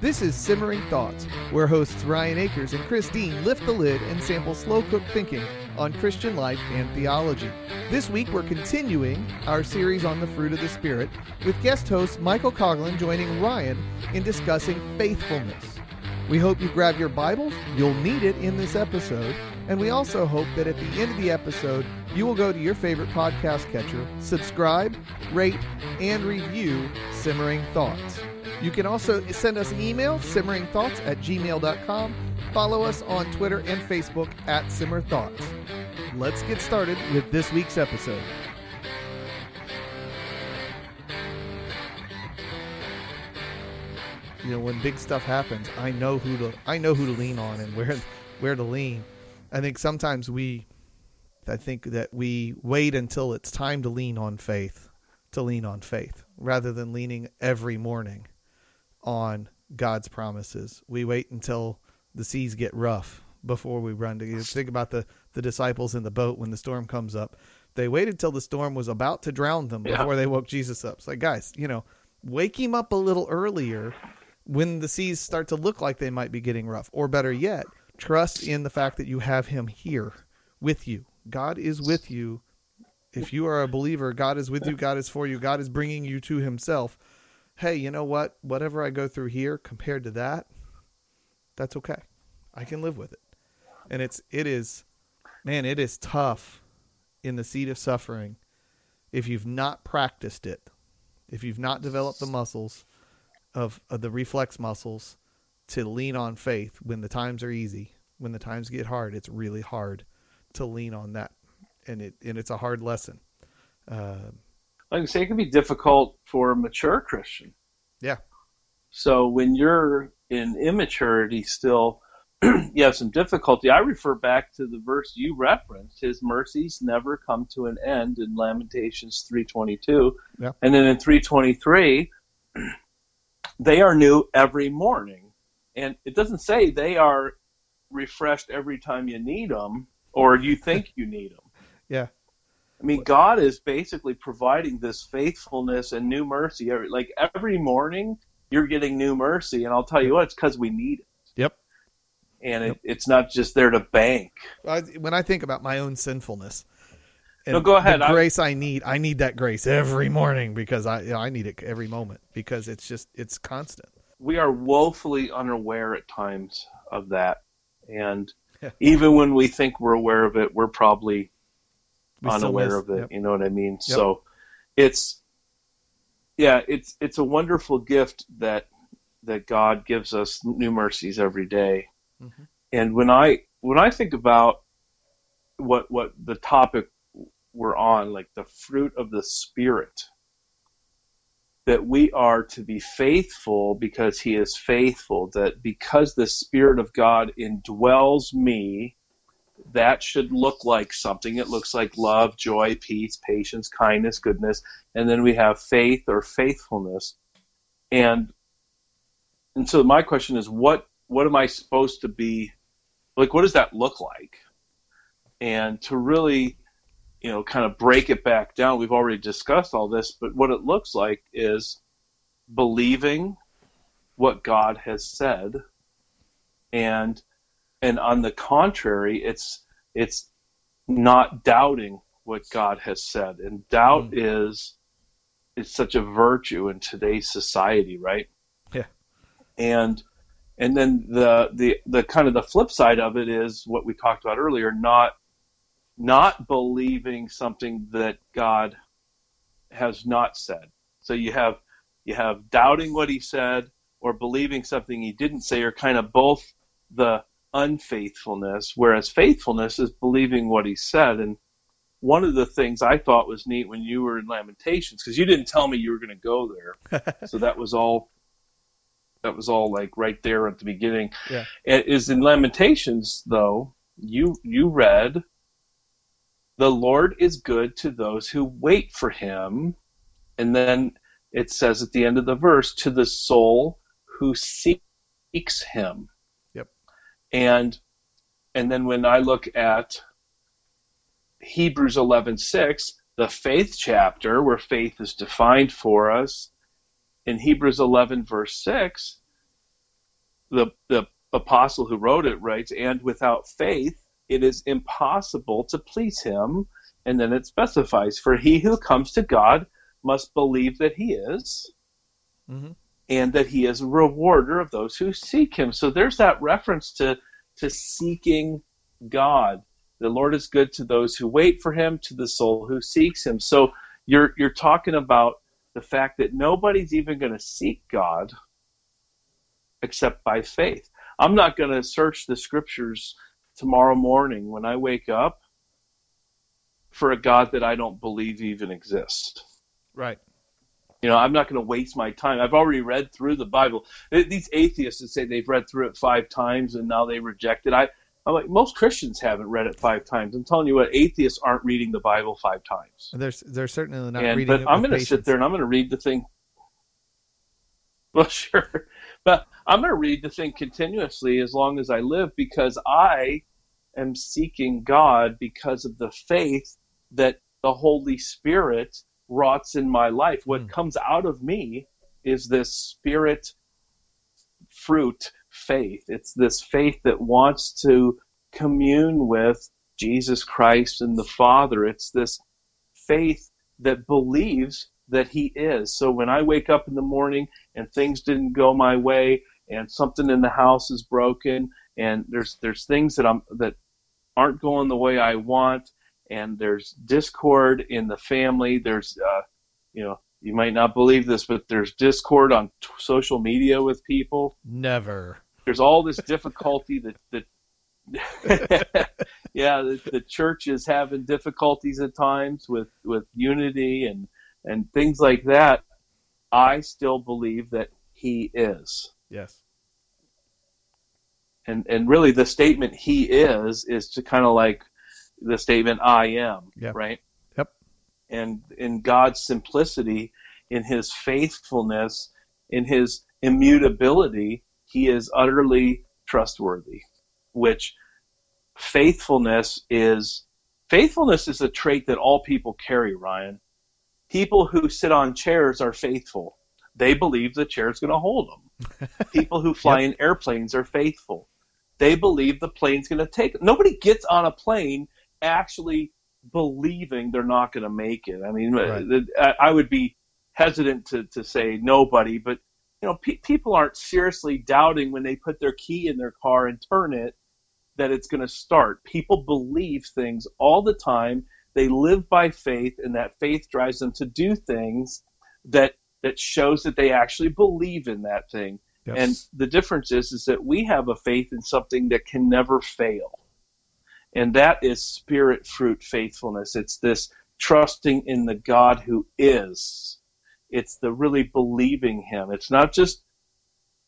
This is Simmering Thoughts, where hosts Ryan Akers and Chris Dean lift the lid and sample slow cooked thinking on Christian life and theology. This week we're continuing our series on the fruit of the Spirit with guest host Michael Coughlin joining Ryan in discussing faithfulness. We hope you grab your Bibles, you'll need it in this episode, and we also hope that at the end of the episode you will go to your favorite podcast catcher, subscribe, rate, and review Simmering Thoughts. You can also send us an email, simmeringthoughts at gmail.com. Follow us on Twitter and Facebook at Simmer Thoughts. Let's get started with this week's episode. You know, when big stuff happens, I know who to I know who to lean on and where where to lean. I think sometimes we I think that we wait until it's time to lean on faith, to lean on faith, rather than leaning every morning on God's promises. We wait until the seas get rough before we run to you think about the the disciples in the boat when the storm comes up. They waited till the storm was about to drown them Yeah. before they woke Jesus up. It's like, guys, you know, wake him up a little earlier when the seas start to look like they might be getting rough. Or better yet, trust in the fact that you have him here with you. God is with you. If you are a believer, God is with you. God is for you. God is bringing you to himself. Hey, you know what? Whatever I go through here compared to that, that's okay. I can live with it. And it's it is man, it is tough in the seat of suffering if you've not practiced it. If you've not developed the muscles of, of the reflex muscles to lean on faith when the times are easy, when the times get hard, it's really hard to lean on that. And it and it's a hard lesson. Uh, like I say, it can be difficult for a mature Christian. yeah. So when you're in immaturity still, you have some difficulty. I refer back to the verse you referenced. His mercies never come to an end in Lamentations 3:22. Yeah. And then in 3:23, they are new every morning. And it doesn't say they are refreshed every time you need them or you think you need them. Yeah. I mean, God is basically providing this faithfulness and new mercy. Every, like every morning, you're getting new mercy, and I'll tell you what, it's because we need it, Yep. and it, it's not just there to bank. I, when I think about my own sinfulness, and No, go ahead. The I- grace I need, I need that grace every morning because I, you know, I need it every moment because it's just it's constant. We are woefully unaware at times of that, and even when we think we're aware of it, we're probably We unaware of it. yep. You know what I mean? Yep. So it's yeah, it's it's a wonderful gift that that God gives us new mercies every day. Mhm. And when I when I think about what what the topic we're on, like the fruit of the spirit, that we are to be faithful because he is faithful, that because the spirit of God indwells me, that should look like something. It looks like love, joy, peace, patience, kindness, goodness, and then we have faith or faithfulness. And and so my question is what what am I supposed to be like what does that look like? And to really, you know, kind of break it back down, we've already discussed all this, but what it looks like is believing what God has said and and on the contrary, it's it's not doubting what God has said. And doubt hmm. is is such a virtue in today's society, right? Yeah. And and then the the the kind of the flip side of it is what we talked about earlier, not not believing something that God has not said. So you have you have doubting what he said or believing something he didn't say are kind of both the unfaithfulness, whereas faithfulness is believing what he said. And one of the things I thought was neat when you were in Lamentations, because you didn't tell me you were going to go there, so that was all that was all like right there at the beginning. Yeah. It is in Lamentations though you you read, the Lord is good to those who wait for Him, and then it says at the end of the verse, to the soul who seeks Him. And and then when I look at Hebrews 11:6, the faith chapter where faith is defined for us, in Hebrews 11 verse 6, the the apostle who wrote it writes, and without faith it is impossible to please him. And then it specifies, for he who comes to God must believe that he is, Mhm. And that he is a rewarder of those who seek him. So there's that reference to to seeking God. The Lord is good to those who wait for him, to the soul who seeks him. So you're you're talking about the fact that nobody's even going to seek God except by faith. I'm not going to search the scriptures tomorrow morning when I wake up for a God that I don't believe even exists. Right. You know, I'm not going to waste my time. I've already read through the Bible. These atheists that say they've read through it five times and now they reject it. I, I'm like, most Christians haven't read it five times. I'm telling you what, atheists aren't reading the Bible five times. And There's they're certainly not And, reading but it I'm going to sit there and I'm going to read the thing. Well, sure. But I'm going to read the thing continuously as long as I live because I am seeking God because of the faith that the Holy Spirit rots in my life. What Mm. comes out of me is this spirit fruit faith. It's this faith that wants to commune with Jesus Christ and the Father. It's this faith that believes that He is. So when I wake up in the morning and things didn't go my way and something in the house is broken and there's there's things that I'm that aren't going the way I want and there's discord in the family. There's uh, you know you might not believe this, but there's discord on t- social media with people Never. there's all this difficulty that that yeah the, the church is having difficulties at times with with unity and and things like that i still believe that he is Yes. and and really the statement he is is to kind of like the statement i am Yep. right? Yep. and in god's simplicity in his faithfulness in his immutability he is utterly trustworthy which faithfulness is faithfulness is a trait that all people carry ryan. People who sit on chairs are faithful. They believe the chair's going to hold them people who fly in airplanes are faithful. They believe the plane's going to take nobody gets on a plane actually believing they're not going to make it i mean Right. I- would be hesitant to, to say nobody but you know pe- people aren't seriously doubting when they put their key in their car and turn it that it's going to start people believe things all the time they live by faith and that faith drives them to do things that that shows that they actually believe in that thing Yep. and the difference is is that we have a faith in something that can never fail. And that is spirit fruit faithfulness. It's this trusting in the God who is. It's the really believing him. It's not just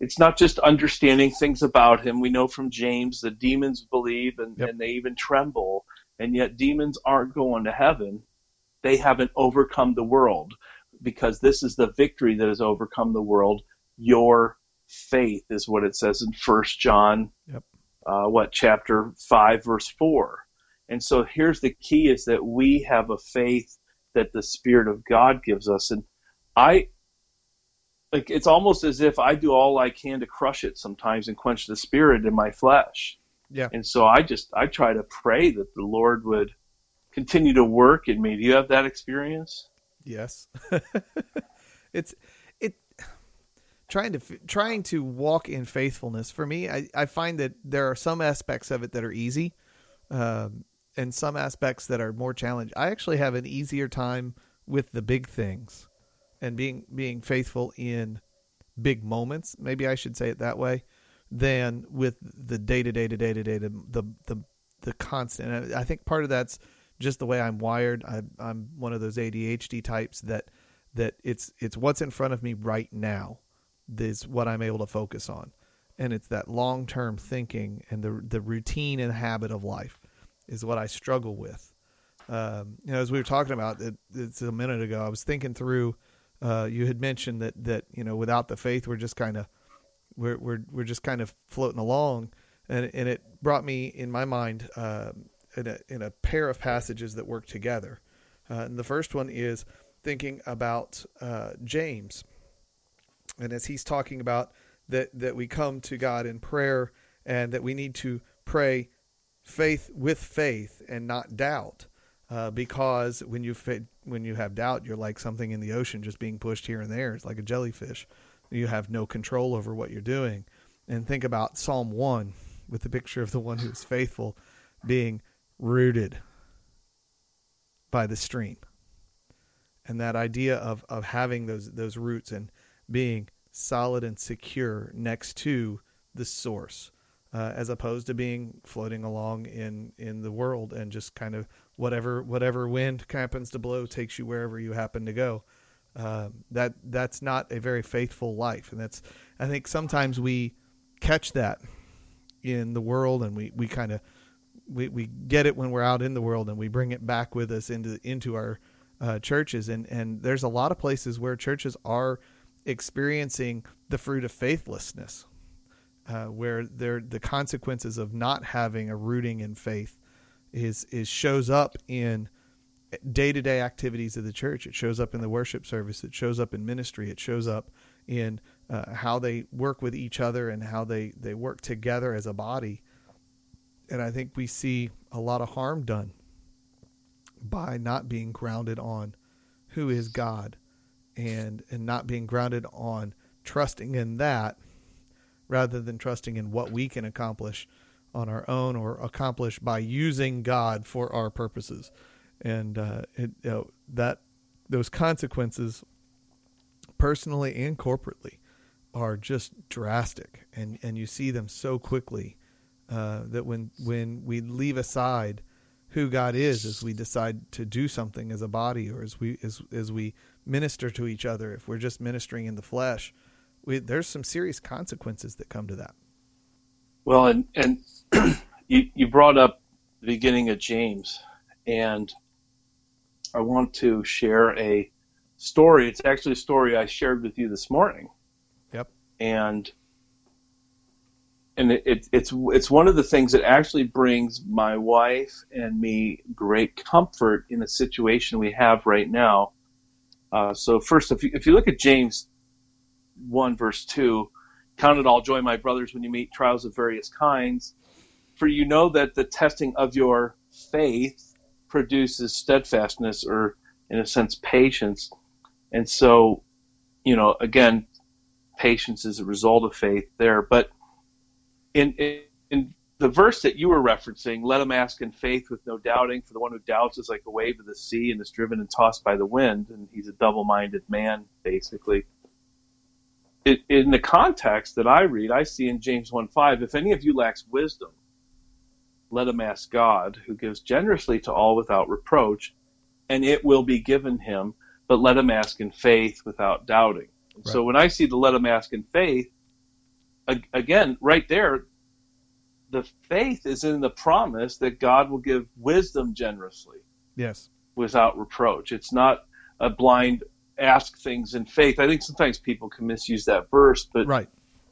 it's not just understanding things about him. We know from James the demons believe and, Yep. and they even tremble, and yet demons aren't going to heaven. They haven't overcome the world because this is the victory that has overcome the world. Your faith is what it says in First John, Yep. Uh, what chapter five, verse four. And so here's the key: is that we have a faith that the Spirit of God gives us, and I like it's almost as if I do all I can to crush it sometimes and quench the Spirit in my flesh. Yeah. And so I just I try to pray that the Lord would continue to work in me. Do you have that experience? Yes. it's it trying to trying to walk in faithfulness for me. I, I find that there are some aspects of it that are easy, um, and some aspects that are more challenging. I actually have an easier time with the big things, and being being faithful in big moments. Maybe I should say it that way, than with the day to day to day to day the the the the constant. And I think part of that's just the way I'm wired. I, I'm one of those ADHD types that that it's it's what's in front of me right now is what I'm able to focus on, and it's that long term thinking and the the routine and habit of life is what I struggle with. Um, you know, as we were talking about it, it's a minute ago, I was thinking through. Uh, you had mentioned that that you know without the faith, we're just kind of we're we're we're just kind of floating along, and and it brought me in my mind uh, in a in a pair of passages that work together. Uh, and the first one is thinking about uh, James, and as he's talking about that that we come to God in prayer and that we need to pray faith with faith and not doubt. Uh, because when you fa- when you have doubt, you're like something in the ocean just being pushed here and there. It's like a jellyfish. You have no control over what you're doing. And think about Psalm one with the picture of the one who is faithful being rooted by the stream. And that idea of, of having those those roots and being solid and secure next to the source uh, as opposed to being floating along in in the world and just kind of whatever whatever wind happens to blow takes you wherever you happen to go. Uh, that that's not a very faithful life, and that's I think sometimes we catch that in the world, and we we kind of we, we get it when we're out in the world, and we bring it back with us into into our uh, churches, and and there's a lot of places where churches are experiencing the fruit of faithlessness uh, where there the consequences of not having a rooting in faith is is shows up in day to day activities of the church. It shows up in the worship service. It shows up in ministry. It shows up in uh, how they work with each other and how they they work together as a body. And I think we see a lot of harm done by not being grounded on who is God and and not being grounded on trusting in that rather than trusting in what we can accomplish on our own or accomplish by using God for our purposes. And uh, it, you know, that those consequences, personally and corporately, are just drastic, and and you see them so quickly uh, that when when we leave aside who God is as we decide to do something as a body or as we as as we minister to each other, if we're just ministering in the flesh, we, there's some serious consequences that come to that. Well, and and you you brought up the beginning of James, and I want to share a story. It's actually a story I shared with you this morning. Yep. And and it, it, it's it's one of the things that actually brings my wife and me great comfort in the situation we have right now. Uh, so first, if you, if you look at James 1 verse 2 count it all joy my brothers when you meet trials of various kinds for you know that the testing of your faith produces steadfastness or in a sense patience. And so you know again patience is a result of faith there but in, in, in the verse that you were referencing let him ask in faith with no doubting for the one who doubts is like a wave of the sea and is driven and tossed by the wind and he's a double-minded man basically it, in the context that I read, I see in James 1 5, if any of you lacks wisdom, let him ask God, who gives generously to all without reproach, and it will be given him, but let him ask in faith without doubting. Right. So when I see the let him ask in faith, again, right there, the faith is in the promise that God will give wisdom generously. Yes. Without reproach. It's not a blind ask things in faith. I think sometimes people can misuse that verse, but right.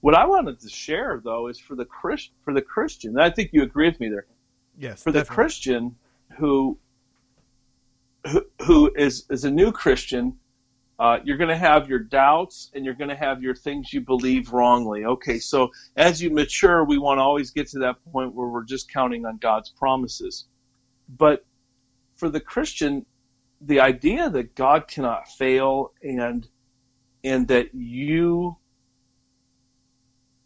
What I wanted to share though is for the Christ for the Christian. and I think you agree with me there. Yes. For definitely. the Christian who who, who is is a new Christian, uh, you're going to have your doubts and you're going to have your things you believe wrongly. Okay, so as you mature, we want to always get to that point where we're just counting on God's promises. But for the Christian, the idea that God cannot fail and and that you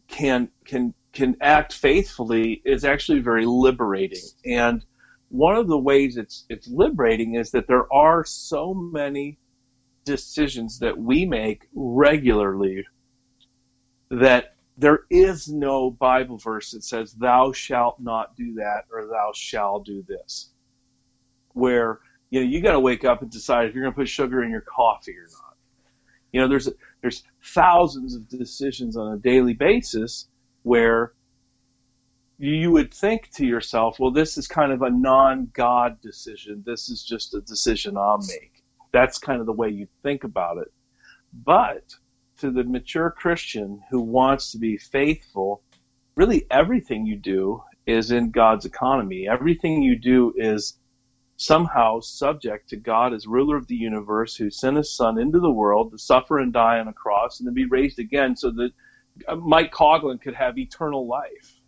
can can can act faithfully is actually very liberating. And one of the ways it's it's liberating is that there are so many decisions that we make regularly that there is no Bible verse that says thou shalt not do that or thou shalt do this. Where you know, you got to wake up and decide if you're going to put sugar in your coffee or not. You know, there's there's thousands of decisions on a daily basis where you would think to yourself, well, this is kind of a non-God decision. This is just a decision I'll make. That's kind of the way you think about it. But to the mature Christian who wants to be faithful, really everything you do is in God's economy. Everything you do is somehow subject to God as ruler of the universe who sent his son into the world to suffer and die on a cross and then be raised again so that uh, Mike Coughlin could have eternal life.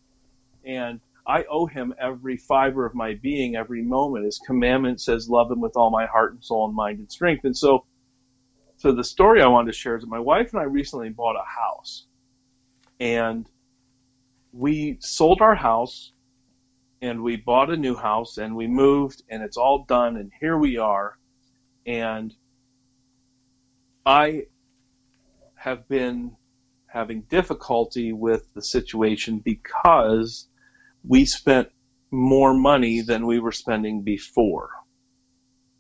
And I owe him every fiber of my being, every moment. His commandment says, love him with all my heart and soul and mind and strength. And so, so the story I wanted to share is that my wife and I recently bought a house. And we sold our house and we bought a new house and we moved and it's all done and here we are. And I have been having difficulty with the situation because we spent more money than we were spending before.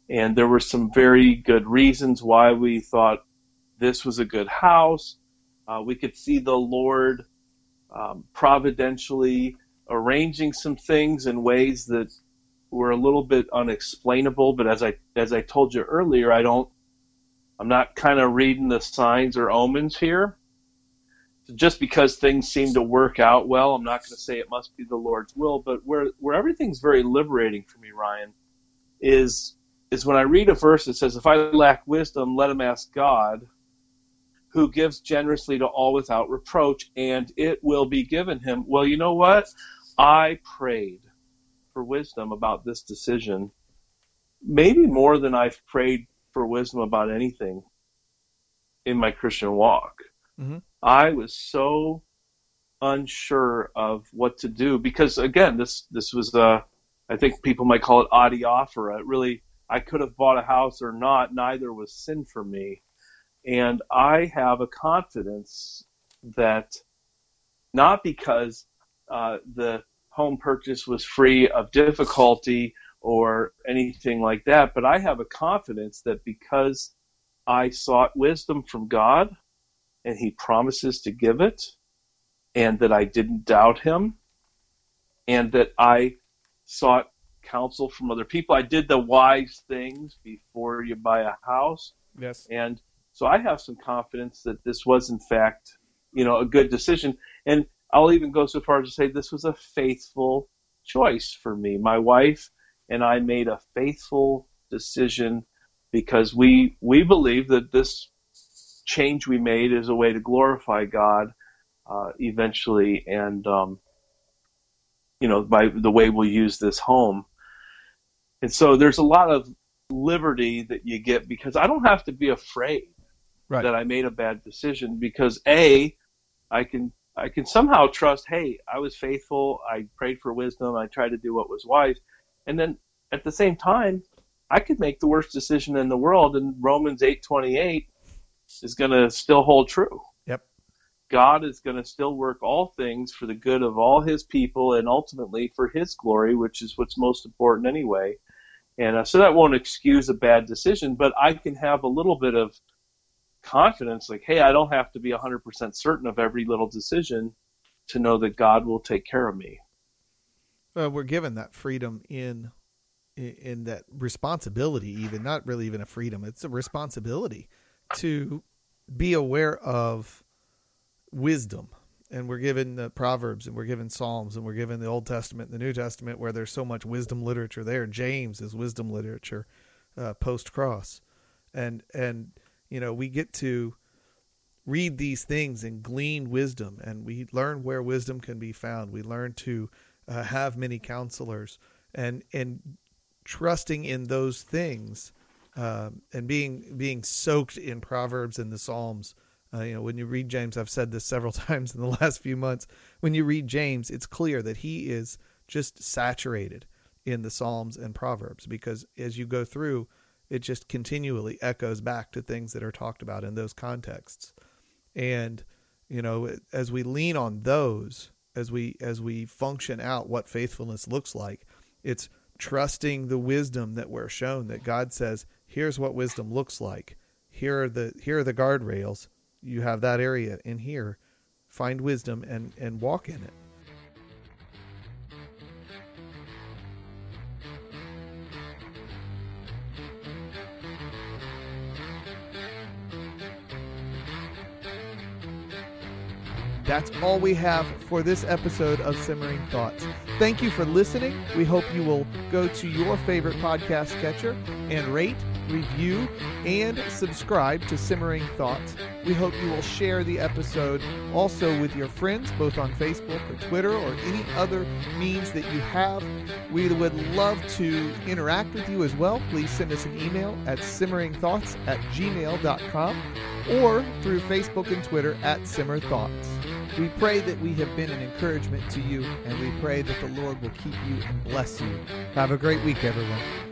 And there were some very good reasons why we thought this was a good house. Uh, we could see the Lord um, providentially arranging some things in ways that were a little bit unexplainable. But as I as I told you earlier, I don't. I'm not kind of reading the signs or omens here just because things seem to work out well, I'm not going to say it must be the Lord's will, but where where everything's very liberating for me, Ryan, is is when I read a verse that says, "If I lack wisdom, let him ask God, who gives generously to all without reproach, and it will be given him." Well, you know what? I prayed for wisdom about this decision, maybe more than I've prayed for wisdom about anything in my Christian walk. Mm-hmm. I was so unsure of what to do because again, this this was a I think people might call it adiaphora. It really I could have bought a house or not. Neither was sin for me, and I have a confidence that not because uh, the home purchase was free of difficulty or anything like that, but I have a confidence that because I sought wisdom from God and he promises to give it, and that I didn't doubt him, and that I sought counsel from other people. I did the wise things before you buy a house. Yes. And so I have some confidence that this was in fact, you know, a good decision. And I'll even go so far as to say this was a faithful choice for me. My wife and I made a faithful decision because we we believe that this change we made is a way to glorify God uh, eventually, and um, you know by the way we'll use this home. And so there's a lot of liberty that you get because I don't have to be afraid right. that I made a bad decision because a I can I can somehow trust. Hey, I was faithful. I prayed for wisdom. I tried to do what was wise, and then at the same time, I could make the worst decision in the world. And Romans eight twenty eight is going to still hold true. Yep. God is going to still work all things for the good of all his people and ultimately for his glory, which is what's most important anyway. And uh, so that won't excuse a bad decision, but I can have a little bit of confidence like, hey, I don't have to be 100% certain of every little decision to know that God will take care of me. Well, we're given that freedom in in that responsibility even not really even a freedom it's a responsibility to be aware of wisdom. And we're given the proverbs and we're given psalms and we're given the old testament and the new testament where there's so much wisdom literature there. James is wisdom literature uh, post cross and and you know we get to read these things and glean wisdom and we learn where wisdom can be found. We learn to uh, have many counselors and and trusting in those things um, and being being soaked in Proverbs and the Psalms. Uh, you know, when you read James, I've said this several times in the last few months. When you read James, it's clear that he is just saturated in the Psalms and Proverbs because as you go through, it just continually echoes back to things that are talked about in those contexts. And you know, as we lean on those, as we as we function out what faithfulness looks like, it's trusting the wisdom that we're shown that God says here's what wisdom looks like. Here are the here are the guardrails. You have that area in here. Find wisdom and and walk in it. That's all we have for this episode of Simmering Thoughts. Thank you for listening. We hope you will go to your favorite podcast catcher and rate review, and subscribe to Simmering Thoughts. We hope you will share the episode also with your friends, both on Facebook or Twitter or any other means that you have. We would love to interact with you as well. Please send us an email at simmeringthoughts at gmail.com or through Facebook and Twitter at Simmer Thoughts. We pray that we have been an encouragement to you, and we pray that the Lord will keep you and bless you. Have a great week, everyone.